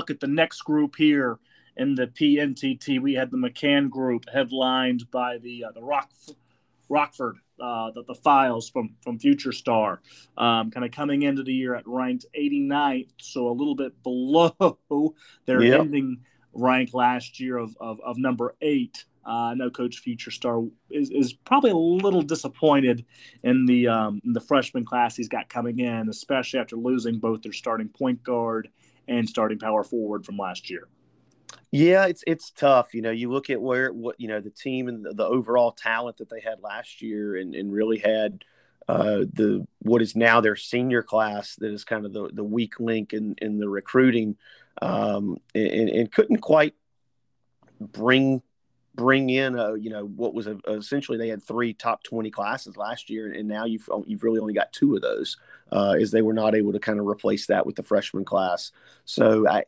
look at the next group here in the PNTT, we had the McCann group headlined by the uh, the Rock Rockford uh, the, the files from from Future Star, um, kind of coming into the year at ranked 89th, so a little bit below their yep. ending rank last year of, of, of number eight. Uh, I know Coach Future Star is, is probably a little disappointed in the um, in the freshman class he's got coming in, especially after losing both their starting point guard and starting power forward from last year. Yeah, it's it's tough. You know, you look at where what you know the team and the, the overall talent that they had last year, and, and really had uh, the what is now their senior class that is kind of the, the weak link in in the recruiting, um, and, and couldn't quite bring bring in a, you know what was a, essentially they had three top 20 classes last year and now you've you've really only got two of those uh, is they were not able to kind of replace that with the freshman class so i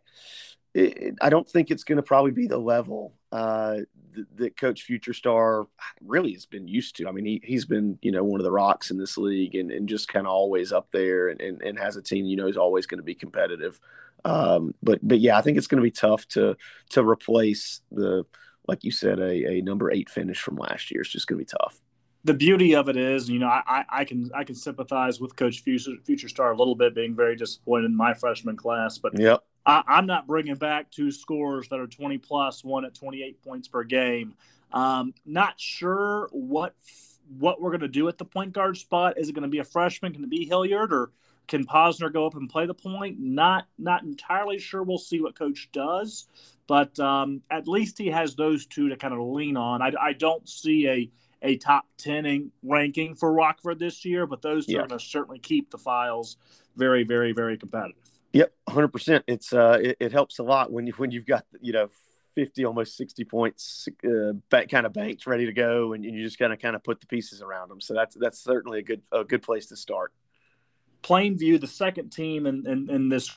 it, I don't think it's going to probably be the level uh, that, that, Coach Future Star really has been used to. I mean, he, he's been, you know, one of the rocks in this league and, and just kind of always up there and, and, and, has a team, you know, is always going to be competitive. Um, but, but yeah, I think it's going to be tough to, to replace the, like you said, a, a number eight finish from last year. is just going to be tough the beauty of it is, you know, I, I can I can sympathize with Coach Future, Future Star a little bit, being very disappointed in my freshman class. But yep. I, am not bringing back two scores that are 20 plus, one at 28 points per game. Um, not sure what what we're going to do at the point guard spot. Is it going to be a freshman? Can it be Hilliard or can Posner go up and play the point? Not not entirely sure. We'll see what coach does, but um, at least he has those two to kind of lean on. I, I don't see a a top 10 ranking for Rockford this year, but those two yeah. are going to certainly keep the files very, very, very competitive. Yep, hundred percent. It's uh, it, it, helps a lot when you when you've got you know fifty, almost sixty points, uh, back, kind of banked, ready to go, and, and you just kind of kind of put the pieces around them. So that's that's certainly a good a good place to start. Plainview, the second team in in, in this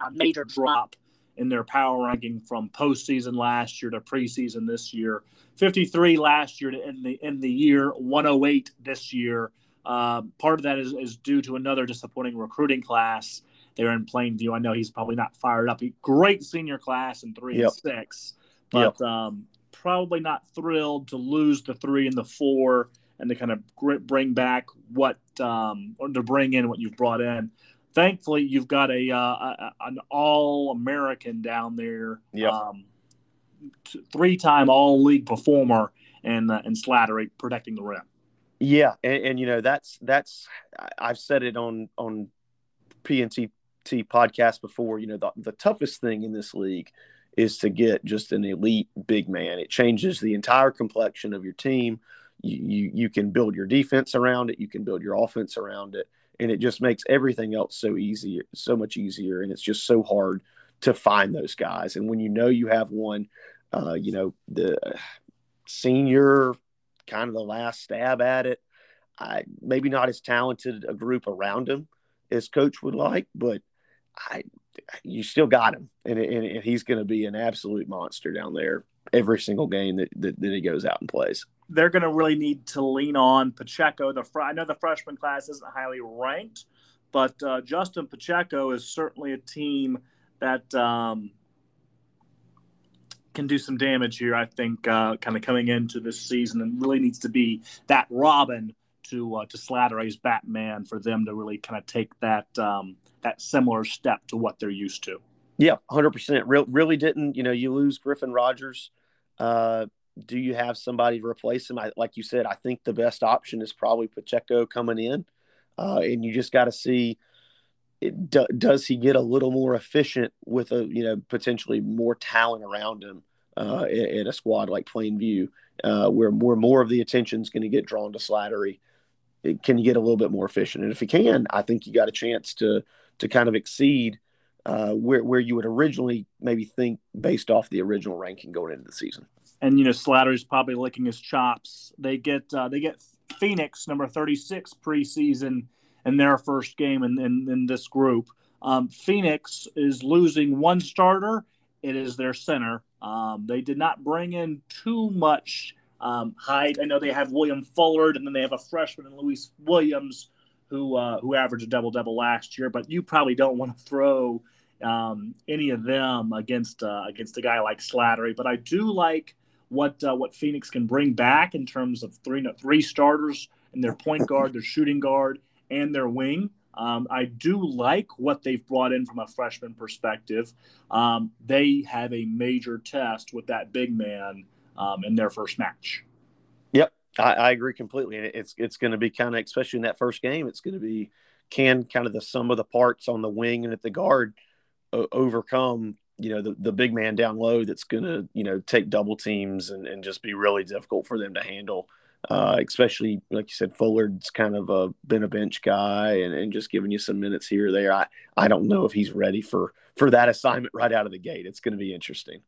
a major drop in their power ranking from postseason last year to preseason this year. 53 last year to end the end the year, 108 this year. Uh, part of that is, is due to another disappointing recruiting class there in Plainview. I know he's probably not fired up. He, great senior class in three yep. and six, but yep. um, probably not thrilled to lose the three and the four and to kind of bring back what um, or to bring in what you've brought in. Thankfully, you've got a, uh, a an all American down there, yep. um, t- three time All League performer, and uh, and Slattery protecting the rim. Yeah, and, and, you know that's that's I've said it on on PNT podcast before. You know the the toughest thing in this league is to get just an elite big man. It changes the entire complexion of your team. You, you can build your defense around it. You can build your offense around it, and it just makes everything else so easy, so much easier. And it's just so hard to find those guys. And when you know you have one, uh, you know the senior kind of the last stab at it. I maybe not as talented a group around him as coach would like, but I you still got him, and, and, and he's going to be an absolute monster down there every single game that, that, that he goes out and plays. They're going to really need to lean on Pacheco. The fr- I know the freshman class isn't highly ranked, but uh, Justin Pacheco is certainly a team that um, can do some damage here. I think uh, kind of coming into this season and really needs to be that Robin to uh, to Slattery's Batman for them to really kind of take that um, that similar step to what they're used to. Yeah, hundred percent. Real, really didn't. You know, you lose Griffin Rogers. Uh, do you have somebody to replace him? I, like you said, I think the best option is probably Pacheco coming in, uh, and you just got to see it, do, does he get a little more efficient with a you know potentially more talent around him uh, in, in, a squad like Plainview, uh, where where more of the attention is going to get drawn to Slattery? Can you get a little bit more efficient? And if he can, I think you got a chance to to kind of exceed uh, where where you would originally maybe think based off the original ranking going into the season. And you know, Slattery's probably licking his chops. They get uh, they get Phoenix number thirty six preseason in their first game in, in, in this group. Um, Phoenix is losing one starter. It is their center. Um, they did not bring in too much um, height. I know they have William Fullard, and then they have a freshman, Luis Williams, who uh, who averaged a double double last year, but you probably don't want to throw um, any of them against uh, against a guy like Slattery. But I do like what uh, what Phoenix can bring back in terms of three three starters and their point guard, their shooting guard, and their wing. Um, I do like what they've brought in from a freshman perspective. Um, they have a major test with that big man um, in their first match. Yep, I, I agree completely. And it's it's going to be kind of, especially in that first game, it's going to be can kind of the sum of the parts on the wing and at the guard overcome you know the, the big man down low that's going to you know take double teams and, and just be really difficult for them to handle uh, especially like you said, Fullard's kind of a, been a bench guy and, and just giving you some minutes here or there. I, I don't know if he's ready for for that assignment right out of the gate. It's going to be interesting.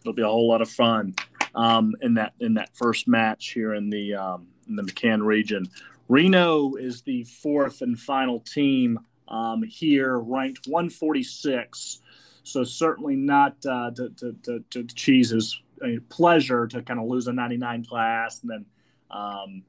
It'll be a whole lot of fun um, in that in that first match here in the um, in the McCann region. Reno is the fourth and final team um, here, ranked 146. So certainly not uh, to, to, to, to Cheese's pleasure to kind of lose a 99 class and then um,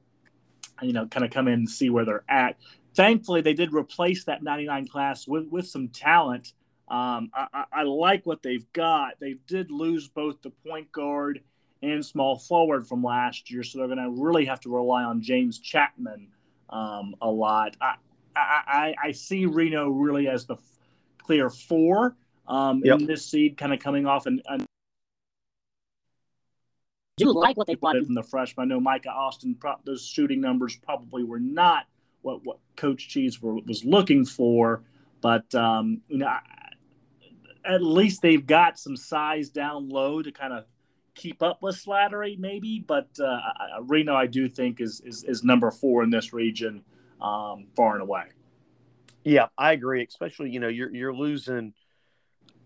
you know, kind of come in and see where they're at. Thankfully, they did replace that 99 class with, with some talent. Um, I, I, like what they've got. They did lose both the point guard and small forward from last year, so they're going to really have to rely on James Chapman um, a lot. I, I, I, see Reno really as the clear four um, yep. in this seed, kind of coming off and. an do like what they brought from the freshman. I know Micah Austin, those shooting numbers probably were not what, what Coach Cheese were, was looking for, but um, you know, at least they've got some size down low to kind of keep up with Slattery, maybe. But uh, Reno, I do think is, is, is number four in this region, um, far and away. Yeah, I agree. Especially, you know, you're you're losing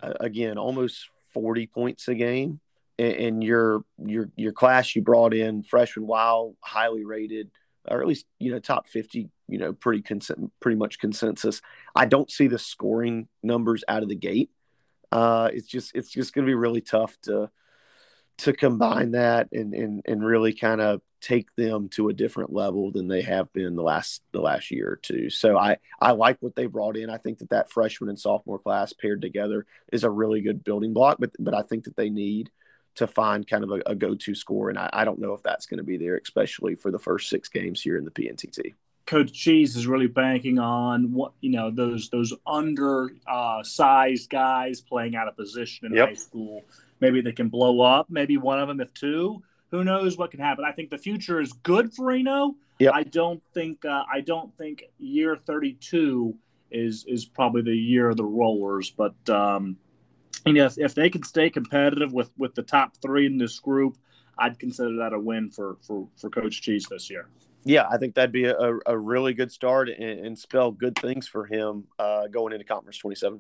again almost forty points a game. And your your your class you brought in freshman while highly rated or at least you know top 50 you know pretty cons- pretty much consensus. I don't see the scoring numbers out of the gate. Uh it's just it's just going to be really tough to to combine that and and and really kind of take them to a different level than they have been the last the last year or two. So I I like what they brought in. I think that that freshman and sophomore class paired together is a really good building block. But but I think that they need to find kind of a, a go-to score, and I, I don't know if that's going to be there, especially for the first six games here in the PNTT. Coach Cheese is really banking on what you know those those under uh, sized guys playing out of position in yep. high school. Maybe they can blow up. Maybe one of them, if two. Who knows what can happen? I think the future is good for Reno. Yep. I don't think uh, I don't think year 32 is is probably the year of the rollers, but um, and if, if they can stay competitive with with the top three in this group, I'd consider that a win for for for Coach Cheese this year. Yeah, I think that'd be a, a really good start and, and spell good things for him uh, going into Conference 27.